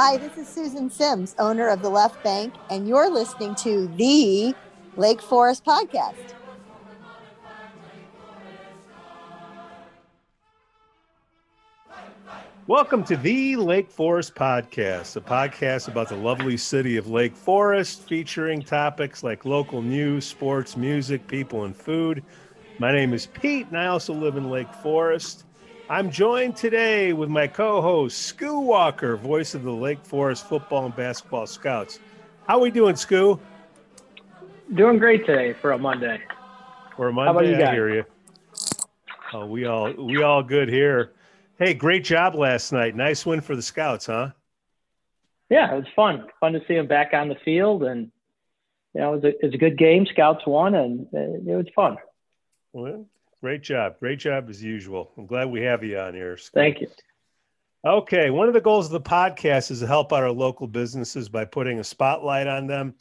Hi, this is Susan Simms, owner of the Left Bank, and you're listening to the Lake Forest Podcast. Welcome to the Lake Forest Podcast, a podcast about the lovely city of Lake Forest, featuring topics like local news, sports, music, people, and food. My name is Pete, and I also live in Lake Forest. I'm joined today with my co host, Skoo Walker, voice of the Lake Forest football and basketball scouts. How are we doing, Skoo? Doing great today for a Monday. For a Monday, I hear you. Oh, we all we all good here. Hey, great job last night. Nice win for the Scouts, huh? Yeah, it was fun. Fun to see them back on the field, and you know, it was a, it was a good game. Scouts won, and uh, it was fun. Well, great job. Great job as usual. I'm glad we have you on here. Thank you. Okay, one of the goals of the podcast is to help out our local businesses by putting a spotlight on them.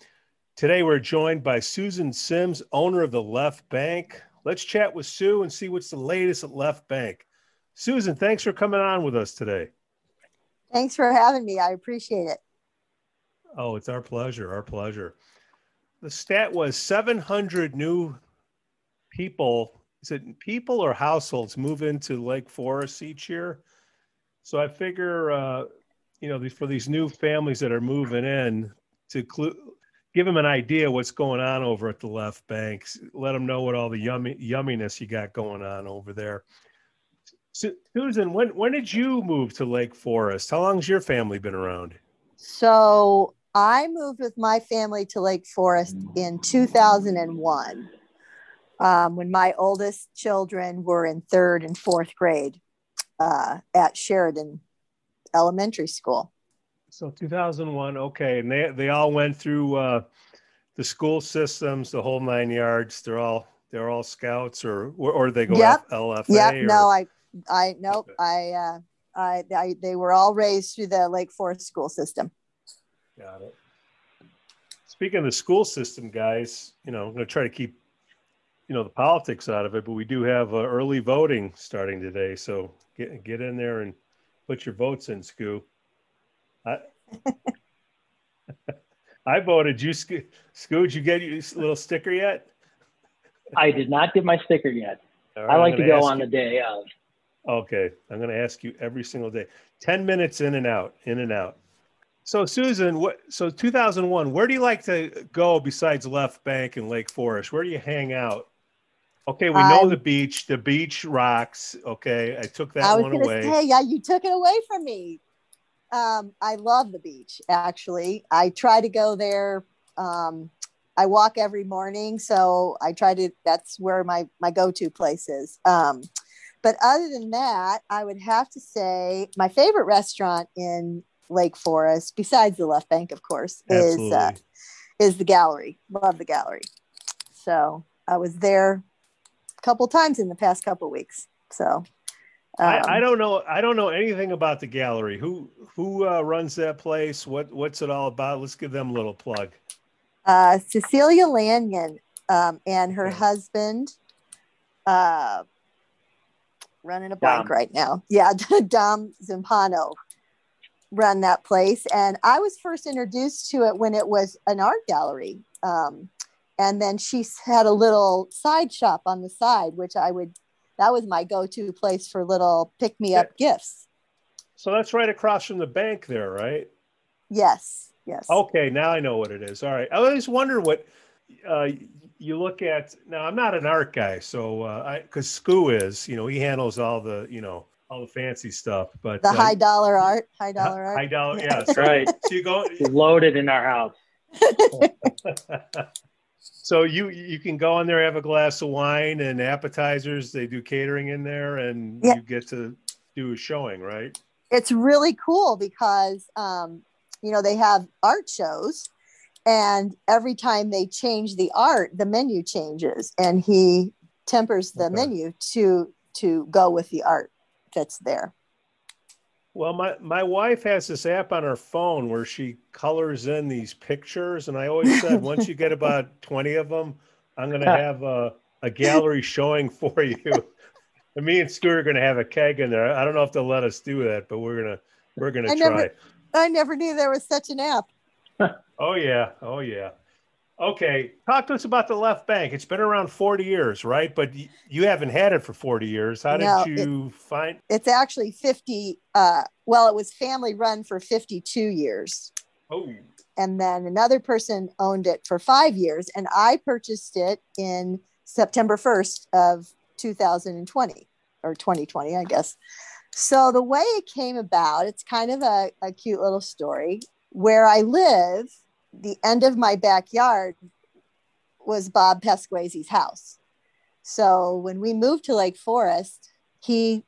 Today, we're joined by Susan Simms, owner of the Left Bank. Let's chat with Sue and see what's the latest at Left Bank. Susan, thanks for coming on with us today. Thanks for having me. I appreciate it. Oh, it's our pleasure. Our pleasure. The stat was 700 new people. Is it people or households move into Lake Forest each year? So I figure, uh, you know, for these new families that are moving in, to cl- give them an idea what's going on over at the left banks. Let them know what all the yummy yumminess you got going on over there. Susan, when when did you move to Lake Forest? How long's your family been around? So I moved with my family to Lake Forest in 2001 um, when my oldest children were in third and fourth grade uh, at Sheridan Elementary School. So 2001, okay, and they they all went through uh, the school systems, the whole nine yards. They're all they're all scouts, or or they go yep. LFA. Or... No, I I nope. I, uh, I, I, they were all raised through the Lake Forest school system. Got it. Speaking of the school system, guys, you know, I'm going to try to keep, you know, the politics out of it, but we do have uh, early voting starting today. So get get in there and put your votes in, Skoo. I, I voted. You, Skoo, did you get your little sticker yet? I did not get my sticker yet. Right, I like to go on you. the day of. Okay, I'm going to ask you every single day. 10 minutes in and out, in and out. So Susan, what so 2001, where do you like to go besides Left Bank and Lake Forest? Where do you hang out? Okay, we know um, the beach. The beach rocks. Okay, I took that I was one away. Say, yeah, you took it away from me. Um, I love the beach. Actually, I try to go there. Um, I walk every morning, so I try to. That's where my my go to place is. Um, but other than that, I would have to say my favorite restaurant in Lake Forest, besides the Left Bank, of course, Absolutely. is uh, is the gallery. Love the gallery. So I was there couple times in the past couple weeks. So um, I, I, don't know. I don't know anything about the gallery. Who who uh, runs that place? What what's it all about? Let's give them a little plug. Uh, Cecilia Lanyon um, and her okay. husband. Uh, running a blank Dom. right now. Yeah, Dom Zimpano run that place. And I was first introduced to it when it was an art gallery. Um, and then she had a little side shop on the side, which I would, that was my go to place for little pick me up yeah. gifts. So that's right across from the bank there, right? Yes. Yes. Okay. Now I know what it is. All right. I always wonder what, uh, you look at now i'm not an art guy so uh, i because Scoo is you know he handles all the you know all the fancy stuff but the uh, high dollar art high dollar art high dollar yeah that's right so you go loaded in our house so you you can go in there have a glass of wine and appetizers they do catering in there and yeah. you get to do a showing right it's really cool because um, you know they have art shows and every time they change the art the menu changes and he tempers the okay. menu to to go with the art that's there well my my wife has this app on her phone where she colors in these pictures and i always said once you get about 20 of them i'm going to have a, a gallery showing for you. And me and Stuart are going to have a keg in there. I don't know if they'll let us do that but we're going to we're going to try. Never, I never knew there was such an app. oh yeah, oh yeah. Okay, talk to us about the left bank. It's been around 40 years, right? But you haven't had it for 40 years. How No, did you find? It's actually 50. Uh, well, it was family run for 52 years. Oh, and then another person owned it for five years and i purchased it in september 1st of 2020 or 2020 i guess so the way it came about it's kind of a, a cute little story where i live the end of my backyard was bob pasquesi's house so when we moved to lake forest he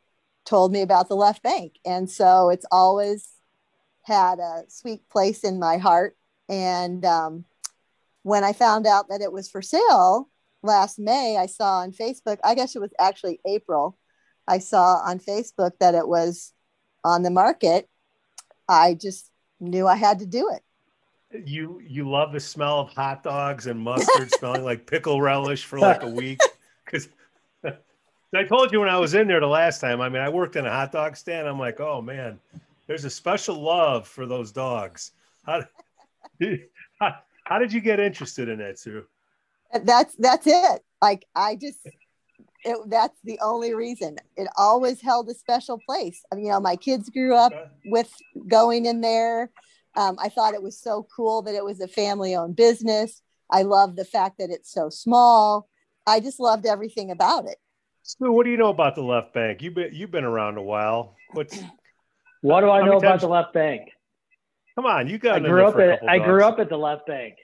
told me about the left bank and so it's always had a sweet place in my heart and um, when I found out that it was for sale last May, I saw on Facebook, I guess it was actually April, I saw on Facebook that it was on the market. I just knew I had to do it. You you love the smell of hot dogs and mustard smelling like pickle relish for like a week because I told you when I was in there the last time. I mean, I worked in a hot dog stand. I'm like, oh man, there's a special love for those dogs. How, how, how did you get interested in that, Sue? That's that's it. Like I just it, that's the only reason. It always held a special place. I mean, you know, my kids grew up with going in there. Um, I thought it was so cool that it was a family owned business. I love the fact that it's so small. I just loved everything about it. Sue, what do you know about the left bank? You've been you've been around a while. What's What do I know about times- the left bank? come on? You got I grew up at couple I grew up at the left bank.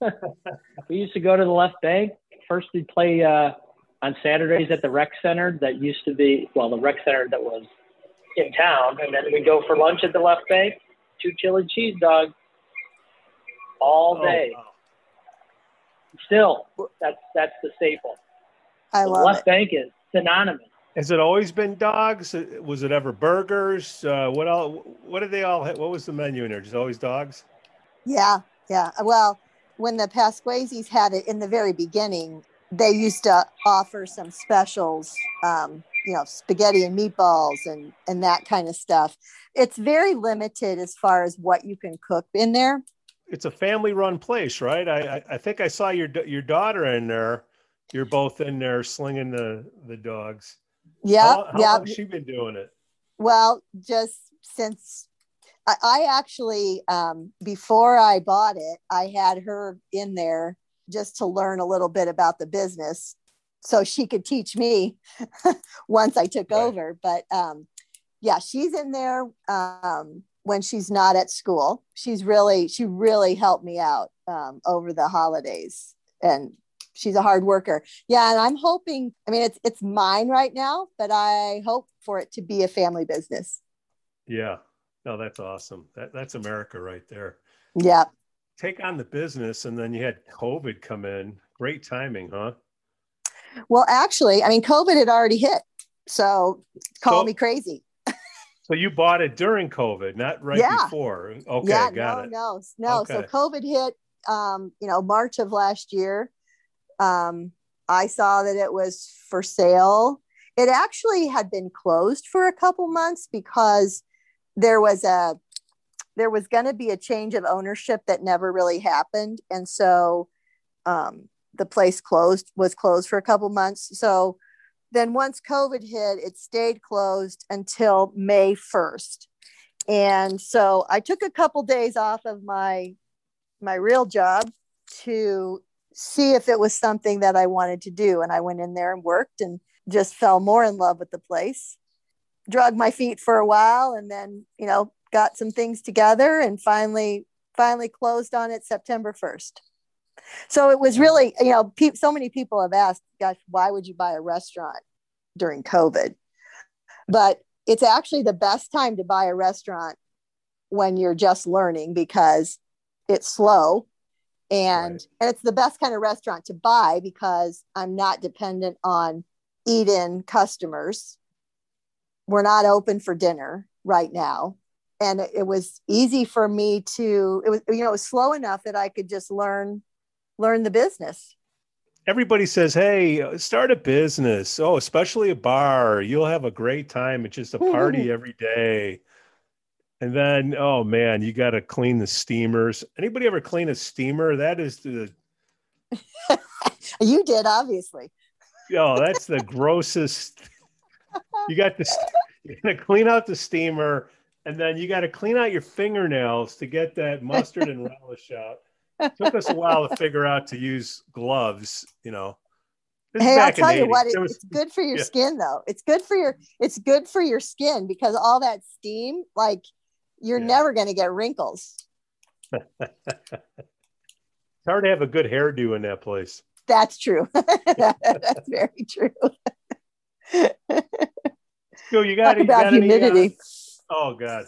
we used to go to the left bank. First, we'd play uh, on Saturdays at the rec center that used to be well, the rec center that was in town, and then we'd go for lunch at the left bank. Two chili cheese dogs all Oh, day. wow. Still, that's that's the staple. I the love left it. bank is synonymous. Has it always been dogs? Was it ever burgers? Uh, what all? What did they all? What was the menu in there? Just always dogs? Yeah, yeah. Well, when the Pasquesis had it in the very beginning, they used to offer some specials, um, you know, spaghetti and meatballs and and that kind of stuff. It's very limited as far as what you can cook in there. It's a family-run place, right? I, I think I saw your your daughter in there. You're both in there slinging the the dogs. Yeah, yeah. she been doing it? Well, just since I, I actually, um, before I bought it, I had her in there just to learn a little bit about the business so she could teach me once I took Right. over. But um, yeah, she's in there um, when she's not at school. She's really, she really helped me out um, over the holidays. And she's a hard worker. Yeah, and I'm hoping. I mean, it's it's mine right now, but I hope for it to be a family business. Yeah. No, that's awesome. That that's America right there. Yeah, Take on the business, and then you had COVID come in. Great timing, huh? Well, actually, I mean, COVID had already hit, so call So- me crazy. So you bought it during COVID, not right Yeah. before. Okay, yeah, got no, it. no, no. So Okay. COVID hit, um, you know, March of last year. Um, I saw that it was for sale. It actually had been closed for a couple months because there was a there was going to be a change of ownership that never really happened, and so um, the place closed was closed for a couple months. So then once COVID hit, it stayed closed until May first. And so i took a couple days off of my my real job to see if it was something that i wanted to do. And i went in there and worked and just fell more in love with the place. Drug my feet for a while and then you know got some things together and finally finally closed on it september 1st so it was really you know pe- so many people have asked gosh why would you buy a restaurant during covid but it's actually the best time to buy a restaurant when you're just learning because it's slow and Right. and it's the best kind of restaurant to buy because I'm not dependent on eat-in customers. We're not open for dinner right now. And it, it was easy for me to it was you know it was slow enough that I could just learn learn the business. Everybody says, "Hey, start a business. Oh, especially a bar. You'll have a great time. It's just a party every day." And then, oh man, you got to clean the steamers. Anybody ever clean a steamer? That is the you did, obviously. oh, that's the grossest. You got this. You're gonna clean out the steamer, and then you got to clean out your fingernails to get that mustard and relish out. Took us a while to figure out to use gloves. You know. This Hey, I'll tell you 80s. what, it, was, it's good for your yeah. skin though. It's good for your it's good for your skin because all that steam, like you're Yeah. never gonna get wrinkles. It's hard to have a good hairdo in that place. That's true. That's very true. Go, you got, Talk you about got any, uh, humidity. oh God,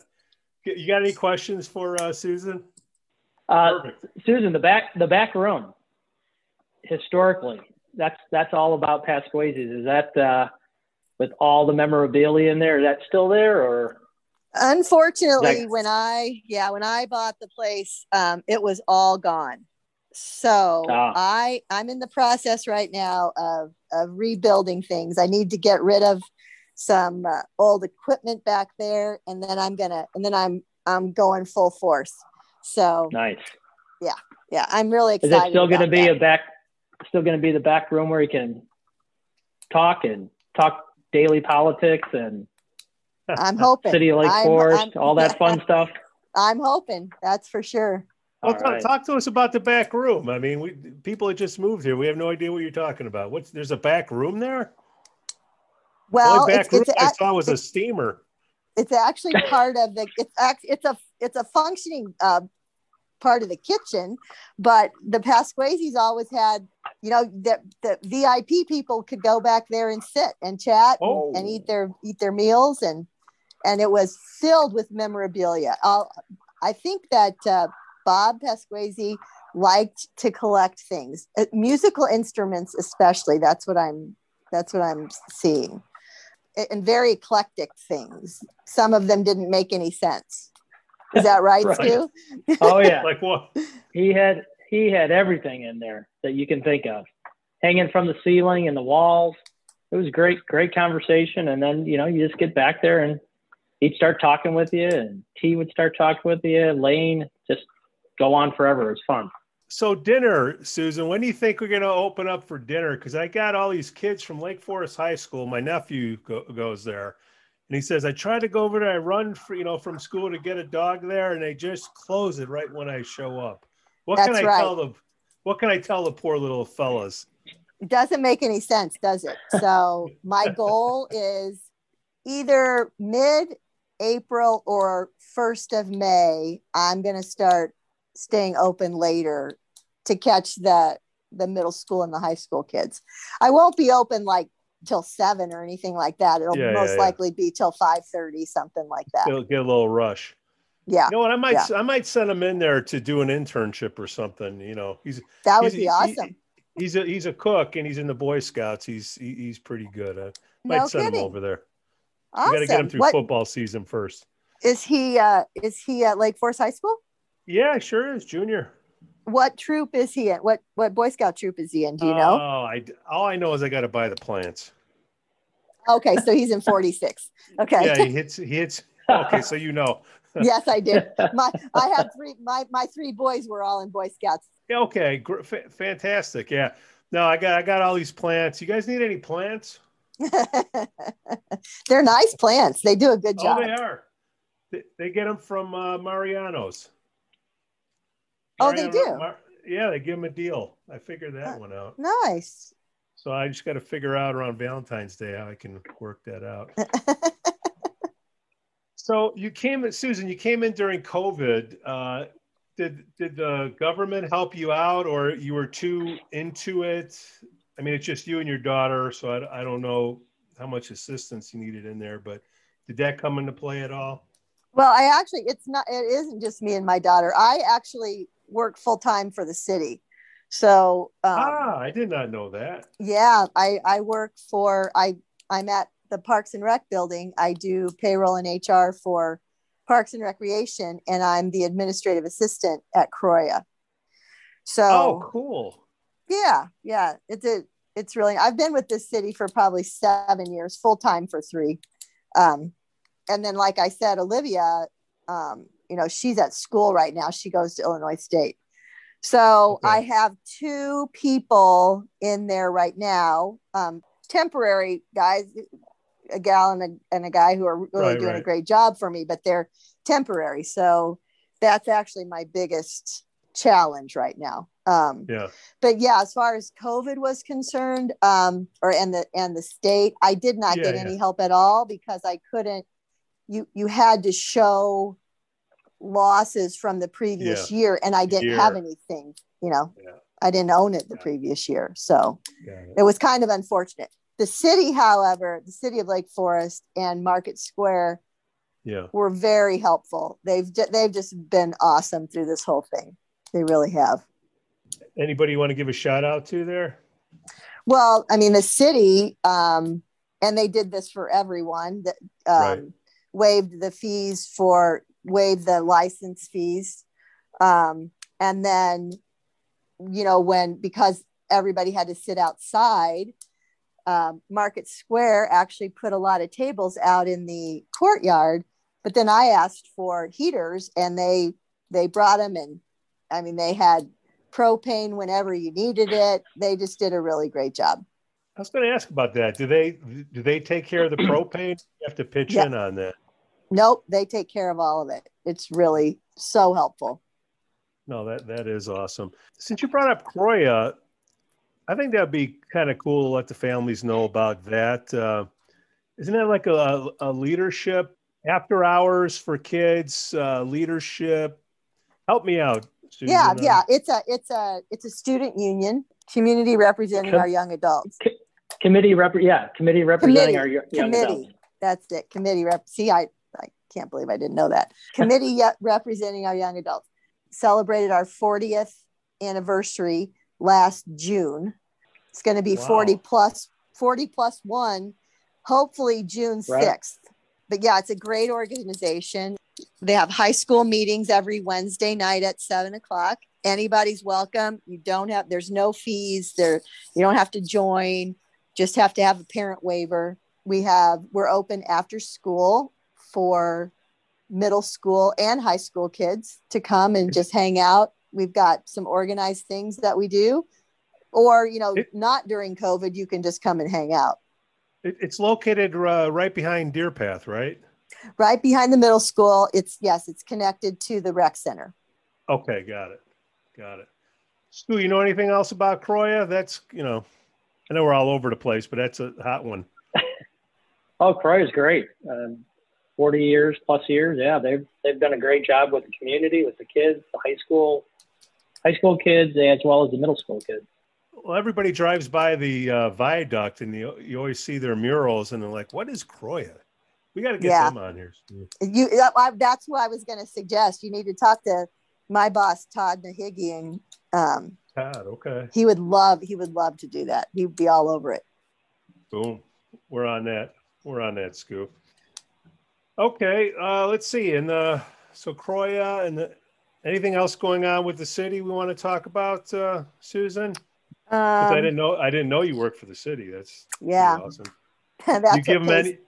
you got any questions for uh, Susan? Uh, Perfect. Susan, the back the back room, historically, that's that's all about Pasquesi's. Is that uh, with all the memorabilia in there? Is that still there, or Unfortunately, Like- when I yeah, when I bought the place, um, it was all gone. So Ah. I I'm in the process right now of of rebuilding things. I need to get rid of some uh, old equipment back there, and then I'm gonna and then I'm I'm going full force. So nice? yeah, yeah, I'm really excited. Is excited. it still going to be that. a back? Still going to be the back room where you can talk and talk daily politics and I'm hoping. City of Lake I'm- Forest, I'm- all that fun stuff. I'm hoping. That's for sure. Well, talk, right. talk to us about the back room. I mean, we people that just moved here. We have no idea what you're talking about. What's there's a back room there? Well, Only back it's, room it's, I saw was a steamer. It's actually part of the it's act it's a it's a functioning uh, part of the kitchen but the pasquesis always had you know the, the vip people could go back there and sit and chat and- Oh. and, eat their eat their meals and and it was filled with memorabilia. I'll, i think that uh, bob pasquesi liked to collect things uh, musical instruments especially. That's what i'm that's what i'm seeing and very eclectic things. Some of them didn't make any sense. Is that right, Right. Stu? Oh yeah, Like what? he had he had everything in there that you can think of, hanging from the ceiling and the walls. It was great, great conversation. And then you know you just get back there and he'd start talking with you, and T would start talking with you. Lane just go on forever. It's fun. So dinner, Susan. When do you think we're going to open up for dinner? Because I got all these kids from Lake Forest High School. My nephew go, goes there, and he says I try to go over there. I run for you know from school to get a dog there, and they just close it right when I show up. What can I right. tell them? What can I tell the poor little fellas? It doesn't make any sense, does it? So my goal is either mid April or first of May. I'm going to start staying open later to catch the the middle school and the high school kids. I won't be open like till seven or anything like that. It'll Yeah, yeah, most yeah. likely be till five thirty, something like that. Get, get a little rush. Yeah, You know what? I might Yeah. I might send him in there to do an internship or something. You know, he's that would he's- be he- awesome. he's a he's a cook and he's in the Boy Scouts. He's he, he's pretty good. I might No send him over there. We Awesome. got to get him through what football season first. is he? Uh, is he at Lake Forest High School? Yeah, sure is junior. What troop is he in? What what Boy Scout troop is he in? Do you know? Oh, I all I know is I got to buy the plants. Okay, so he's in 46. Okay. Yeah, he hits he hits. Okay, so you know. yes, I did. My I had three my my three boys were all in Boy Scouts. Yeah, okay, fa- fantastic. Yeah. No, I got I got all these plants. You guys need any plants? They're nice plants. They do a good job. Oh, they are. They, they get them from uh, Mariano's. Oh, they do? Mar- yeah, they give them a deal. I figured that Uh, one out. nice. So I just got to figure out around Valentine's Day how I can work that out. so you came in, Susan. You came in during COVID. Uh, did did the government help you out, or you were too into it? I mean, it's just you and your daughter, so I, I don't know how much assistance you needed in there. But did that come into play at all? Well, I actually it's not it isn't just me and my daughter. I actually work full time for the city. So um, ah, I did not know that. yeah, I I work for I I'm at the Parks and Rec building. I do payroll and HR for Parks and Recreation, and I'm the administrative assistant at Croya. So Oh, cool. yeah, yeah, it's a it's really. I've been with this city for probably seven years, full time for three. Um, and then, like I said, Olivia, um, you know, she's at school right now. She goes to Illinois State. So Okay. I have two people in there right now, um, temporary guys, a gal and a, and a guy who are really Right, doing a great job for me, but they're temporary. So that's actually my biggest challenge right now. Um, Yeah. but yeah, as far as COVID was concerned, um, or and the and the state, I did not Yeah, get yeah. any help at all because I couldn't. You you had to show losses from the previous year, and I didn't have anything. You know, Yeah. I didn't own it the Yeah. previous year, so it. it was kind of unfortunate. The city, however, the city of Lake Forest and Market Square Yeah. were very helpful. They've they've just been awesome through this whole thing. They really have. Anybody you want to give a shout out to there? Well, I mean, the city, um, and they did this for everyone that um, Right. waived the fees for waived the license fees, um, and then you know when because everybody had to sit outside, um, Market Square actually put a lot of tables out in the courtyard. But then I asked for heaters, and they they brought them, and I mean they had propane whenever you needed it. They just did a really great job. I was going to ask about that. Do they do they take care of the propane? You have to pitch Yeah. in on that. Nope, they take care of all of it. It's really so helpful. No, that that is awesome. Since you brought up Croya, I think that'd be kind of cool to let the families know about that. Uh, isn't that like a, a leadership after hours for kids? Uh, leadership. Help me out. Susan. yeah, Uh, yeah. It's a it's a it's a student union community representing Com- our young adults. Committee rep, yeah, committee representing Committee, our yo- young committee. adults. That's it. Committee rep. See, I I can't believe I didn't know that. Committee yet representing our young adults celebrated our 40th anniversary last June. It's going to be Wow. 40 plus 40 plus one, hopefully June Right. 6th. But yeah, it's a great organization. They have high school meetings every Wednesday night at seven o'clock. Anybody's welcome. You don't have there's no fees there. You don't have to join. Just have to have a parent waiver. We have we're open after school for middle school and high school kids to come and just hang out. We've got some organized things that we do. Or, you know, It- not during COVID, you can just come and hang out. It, it's located uh, right behind Deer Path, right? Right behind the middle school. It's yes, it's connected to the rec center. Okay, got it, got it. Stu, you know anything else about Croya? That's you know, I know we're all over the place, but that's a hot one. Oh, Croy is great. Um, 40 years plus years. Yeah, they've they've done a great job with the community, with the kids, the high school, high school kids, as well as the middle school kids. Well, everybody drives by the uh, viaduct and you, you always see their murals and they're like, what is Croya? We got to get Yeah. them on here. Stu. You I, that's what I was going to suggest. You need to talk to my boss Todd Nahigi, and um, Todd, okay. he would love he would love to do that. He'd be all over it. Boom. We're on that. We're on that scoop. Okay, uh, let's see. And uh, so Croya and the, anything else going on with the city we want to talk about, uh, Susan? 'Cause I Um, didn't know I didn't know you worked for the city. That's yeah, awesome. that's you give them any?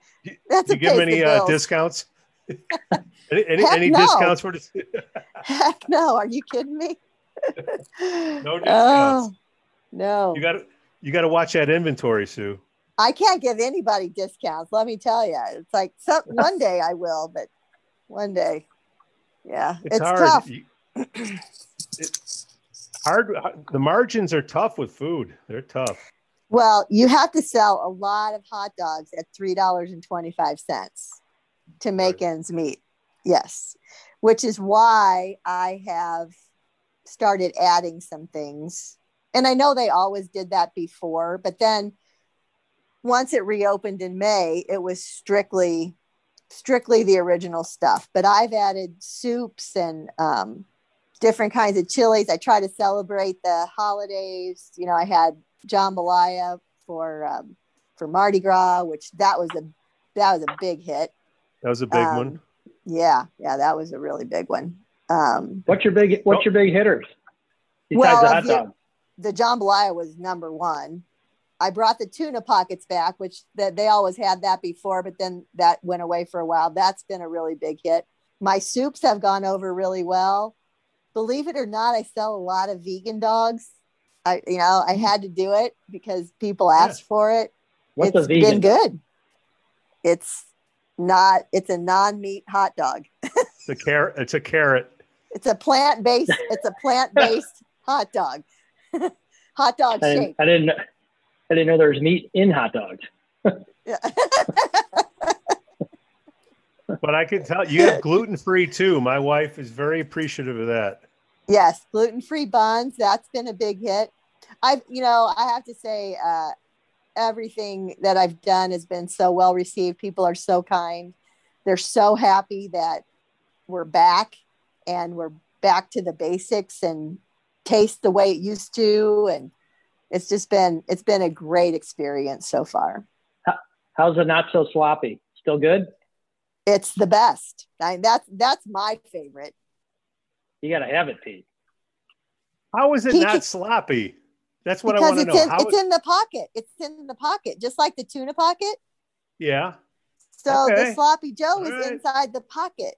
that's You give them any uh, discounts? any any, Heck any no. discounts for the? Heck no! Are you kidding me? No Oh, discounts. no, You got to you got to watch that inventory, Sue. I can't give anybody discounts. Let me tell you, it's like some, one day I will, but one day, yeah, It's, it's, hard. tough. It's hard. The margins are tough with food. They're tough. Well, you have to sell a lot of hot dogs at three dollars and twenty-five cents to make Right. ends meet. Yes, which is why I have started adding some things. And I know they always did that before, but then once it reopened in May, it was strictly strictly the original stuff. But I've added soups and um, different kinds of chilies. I try to celebrate the holidays. You know, I had jambalaya for um, for Mardi Gras, which that was a that was a big hit. That was a big Um, one. Yeah, yeah, that was a really big one. Um, What's your big What's your big hitters besides Well, the hot if you- dog? the jambalaya was number one. I brought the tuna pockets back, which that they always had that before, but then that went away for a while. That's been a really big hit. My soups have gone over really well. Believe it or not, I sell a lot of vegan dogs. I, you know, I had to do it because people asked Yeah. for it. What's it's a vegan? been good. It's not. It's a non-meat hot dog. It's a carrot. It's a carrot. It's a plant-based. it's a plant-based hot dog. hot dog I shape. I didn't. I didn't know there was meat in hot dogs. Yeah. But I can tell you have gluten free too. My wife is very appreciative of that. yes, gluten-free buns. That's been a big hit. I've, you know, I have to say, uh, everything that I've done has been so well received. People are so kind. They're so happy that we're back and we're back to the basics and taste the way it used to. And it's just been, it's been a great experience so far. How's it not so sloppy? Still good? It's the best. I, that's, that's my favorite. You got to have it, Pete. How is it He not can- sloppy? That's what I because want to it's know. in, How it's in the pocket. It's in the pocket, just like the tuna pocket. yeah. So Okay. the sloppy Joe All is right. inside the pocket.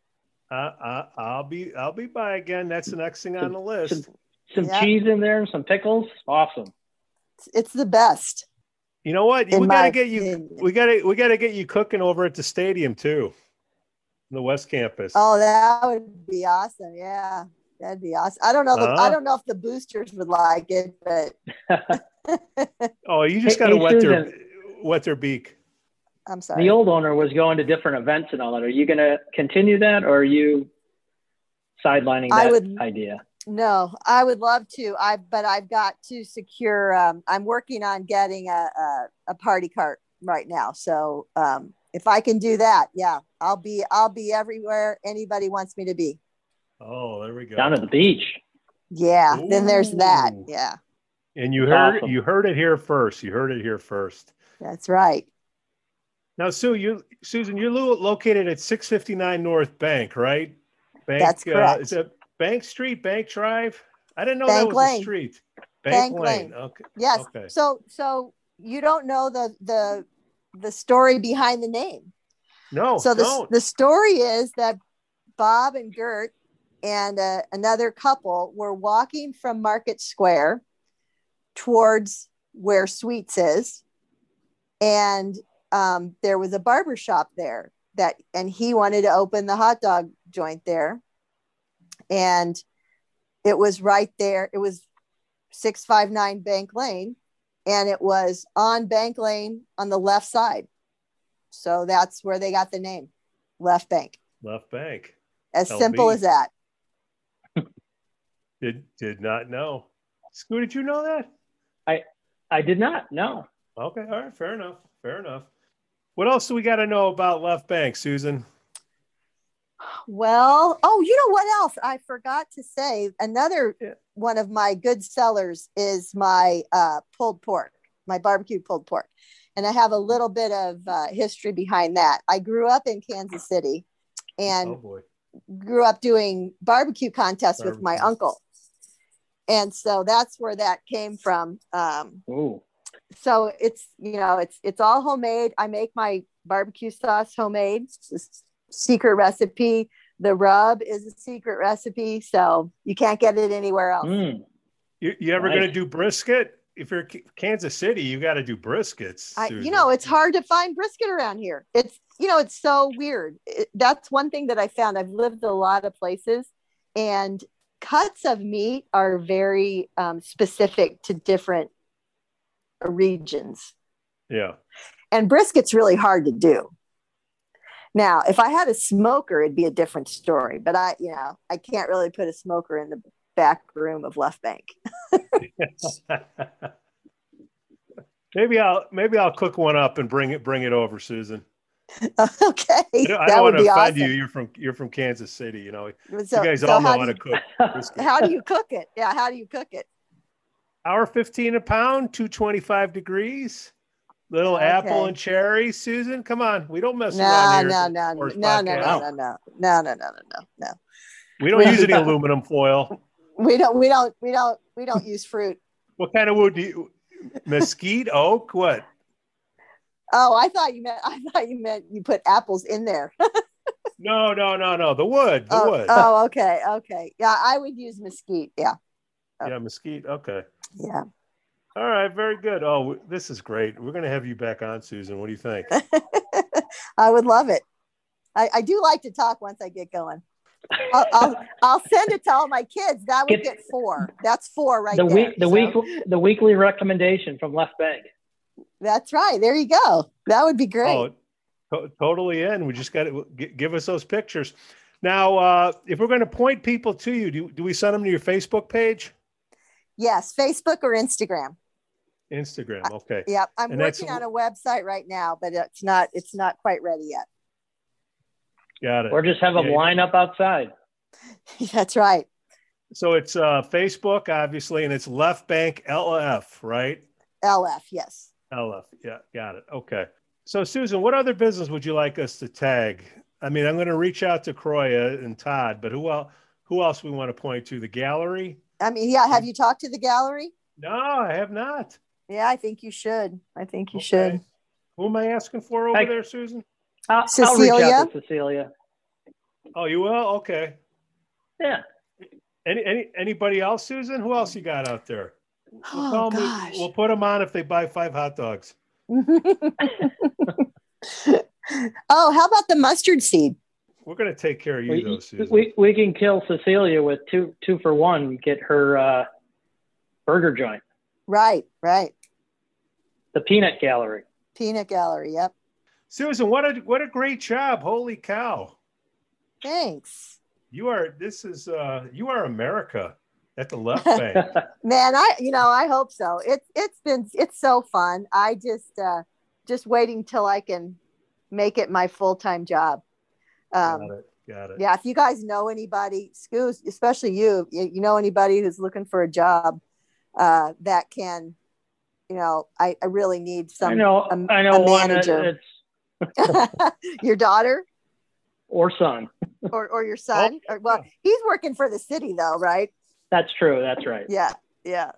Uh, uh, I'll be I'll be by again. That's the next thing on the list. Some Yeah. cheese in there and some pickles. Awesome. It's, it's the best. You know what? We gotta get you. opinion. We gotta we gotta get you cooking over at the stadium too, the West Campus. Oh, that would be awesome. Yeah, that'd be awesome. I don't know. The, Uh-huh. I don't know if the boosters would like it, but Oh, you just gotta hey, wet their wet their beak. I'm sorry. The old owner was going to different events and all that. Are you going to continue that, or are you sidelining I that would- idea? No, I would love to. I but I've got to secure. Um, I'm working on getting a, a a party cart right now. So um, if I can do that, yeah, I'll be I'll be everywhere anybody wants me to be. Oh, there we go. Down at the beach. Yeah. Then there's that. Yeah, and you heard Awesome. you heard it here first. You heard it here first. that's right. Now, Sue, you Susan, you're located at 659 North Bank, right? Bank, That's correct. Uh, is it Bank Street, Bank Drive? I didn't know Bank that was a street. Bank Lane. Okay. Yes. Okay. So so you don't know the the the story behind the name. No, so the, don't. the story is that Bob and Gert and uh, another couple were walking from Market Square towards where Sweets is, and um, there was a barber shop there that, and he wanted to open the hot dog joint there, and it was right there. It was six five nine Bank Lane, and it was on Bank Lane on the left side. So that's where they got the name, Left Bank. Left Bank. As LB. simple as that. Did did not know. Skoo, did you know that? I I did not. No. Okay, all right, fair enough. Fair enough. What else do we got to know about Left Bank, Susan? Well, oh, you know what else? I forgot to say. Another Yeah. one of my good sellers is my uh, pulled pork, my barbecue pulled pork. And I have a little bit of uh, history behind that. I grew up in Kansas City and oh grew up doing barbecue contests with my uncle. And so that's where that came from. Um, Ooh. so it's you know it's it's all homemade i make my barbecue sauce homemade it's secret recipe the rub is a secret recipe so you can't get it anywhere else Mm. You, you ever Nice. going to do brisket? If you're K- Kansas City, you got to do briskets. I, you know it's hard to find brisket around here it's you know it's so weird It- that's one thing that i found i've lived a lot of places and cuts of meat are very um, specific to different regions Yeah. and brisket's really hard to do. Now, if I had a smoker, it'd be a different story. But I, you know, I can't really put a smoker in the back room of Left Bank. maybe I'll maybe I'll cook one up and bring it bring it over, Susan. okay, I don't, I don't would want to be offend awesome. you. You're from you're from Kansas City. You know, So, you guys so all know how, how to cook. brisket. how do you cook it? Yeah, how do you cook it? Hour fifteen a pound, two twenty five degrees. Little apple and cherry, Susan. Come on, we don't mess No, around here. no, no, no, no, no, no, no, no, no, no, no, no, no, no. We don't use any aluminum foil. We don't, we don't, we don't, we don't use fruit. What kind of wood do you? Mesquite, oak, what? Oh, I thought you meant, I thought you meant you put apples in there. No, no, no, no. The wood. The oh, wood. oh, okay, okay. Yeah, I would use mesquite. Yeah, yeah, mesquite. Okay. yeah. All right. Very good. Oh, this is great. We're going to have you back on, Susan. What do you think? I would love it. I, I do like to talk once I get going. I'll, I'll, I'll send it to all my kids. That would Get- get four. That's four right the there. week, the So, week, the weekly recommendation from Left Bank. That's right. There you go. That would be great. Oh, to- totally in. We just got to give us those pictures. Now, uh, if we're going to point people to you, do, do we send them to your Facebook page? Yes, Facebook or Instagram. Instagram. Okay. Yeah, I'm And working on a website right now, but it's not it's not quite ready yet. Got it. Or just have them Yeah. line up outside. That's right. So it's uh, Facebook, obviously, and it's Left Bank LF, right? LF, yes. LF. Yeah, got it. Okay. So, Susan, what other business would you like us to tag? I mean, I'm going to reach out to Croya and Todd, but who else? Who else we want to point to? The gallery? I mean, yeah. Have you talked to the gallery? No, I have not. Yeah, I think you should. I think you Okay. should. Who am I asking for over Hey. there, Susan? I'll, I'll reach Cecilia? out to Cecilia. Oh, you will? Okay. Yeah. Any, any anybody else, Susan? Who else you got out there? We'll Oh tell 'em we- gosh. we'll put them on if they buy five hot dogs. oh, how about the mustard seed? We're going to take care of you, though, We, Susan. we, we can kill Cecilia with two two for one. Get her uh, burger joint, Right, right. The Peanut Gallery. Peanut gallery. Yep. Susan, what a what a great job! Holy cow! Thanks. You are this is uh you are America at the left bank. Man, I you know, I hope so. It's it's been it's so fun. I just uh just waiting till I can make it my full-time job. Um got it. Got it. yeah, if you guys know anybody, Skoos, especially you, you, you know anybody who's looking for a job uh that can, you know, I, I really need some I know. a- I know a one. manager. It's your daughter or son. or, or your son. Or, well, he's working for the city though, right? That's true. That's right. Yeah, yeah.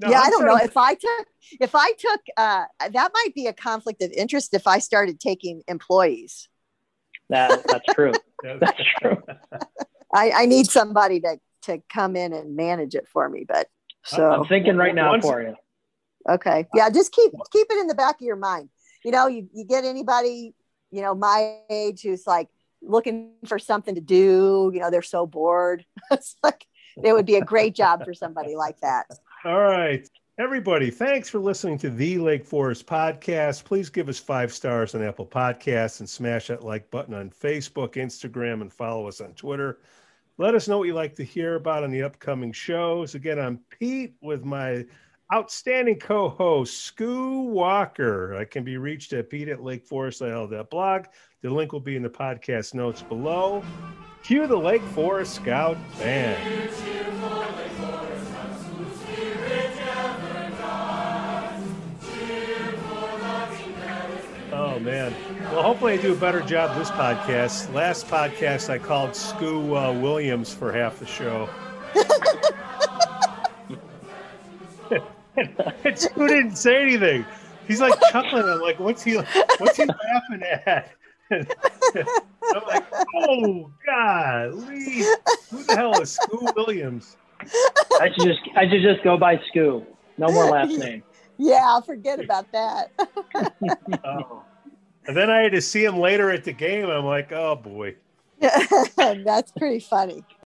No, yeah, I'm I don't know if I took if I took uh that might be a conflict of interest if I started taking employees. That that's true. That's true. I, I need somebody to to come in and manage it for me, but so I'm thinking right now Once- for you. Okay. Yeah, just keep keep it in the back of your mind. You know, you, you get anybody, you know, my age who's like looking for something to do, you know, they're so bored. it's like it would be a great job for somebody like that. All right. Everybody, thanks for listening to the Lake Forest podcast. Please give us five stars on Apple Podcasts and smash that like button on Facebook, Instagram, and follow us on Twitter. Let us know what you like to hear about on the upcoming shows. Again, I'm Pete with my outstanding co-host, Skoo Walker. I can be reached at Pete at Lake Forest blog. The link will be in the podcast notes below. Cue the Lake Forest Scout Band. Oh man. Well, hopefully I do a better job this podcast. Last podcast I called Skoo uh, Williams for half the show. and Skoo didn't say anything. He's like chuckling. I'm like, what's he? What's he laughing at? I'm like, oh God, Lee, who the hell is Skoo Williams? I should just I should just go by Skoo. No more last name. Yeah, I'll forget about that. Oh. And then I had to see him later at the game. I'm like, oh boy. That's pretty funny.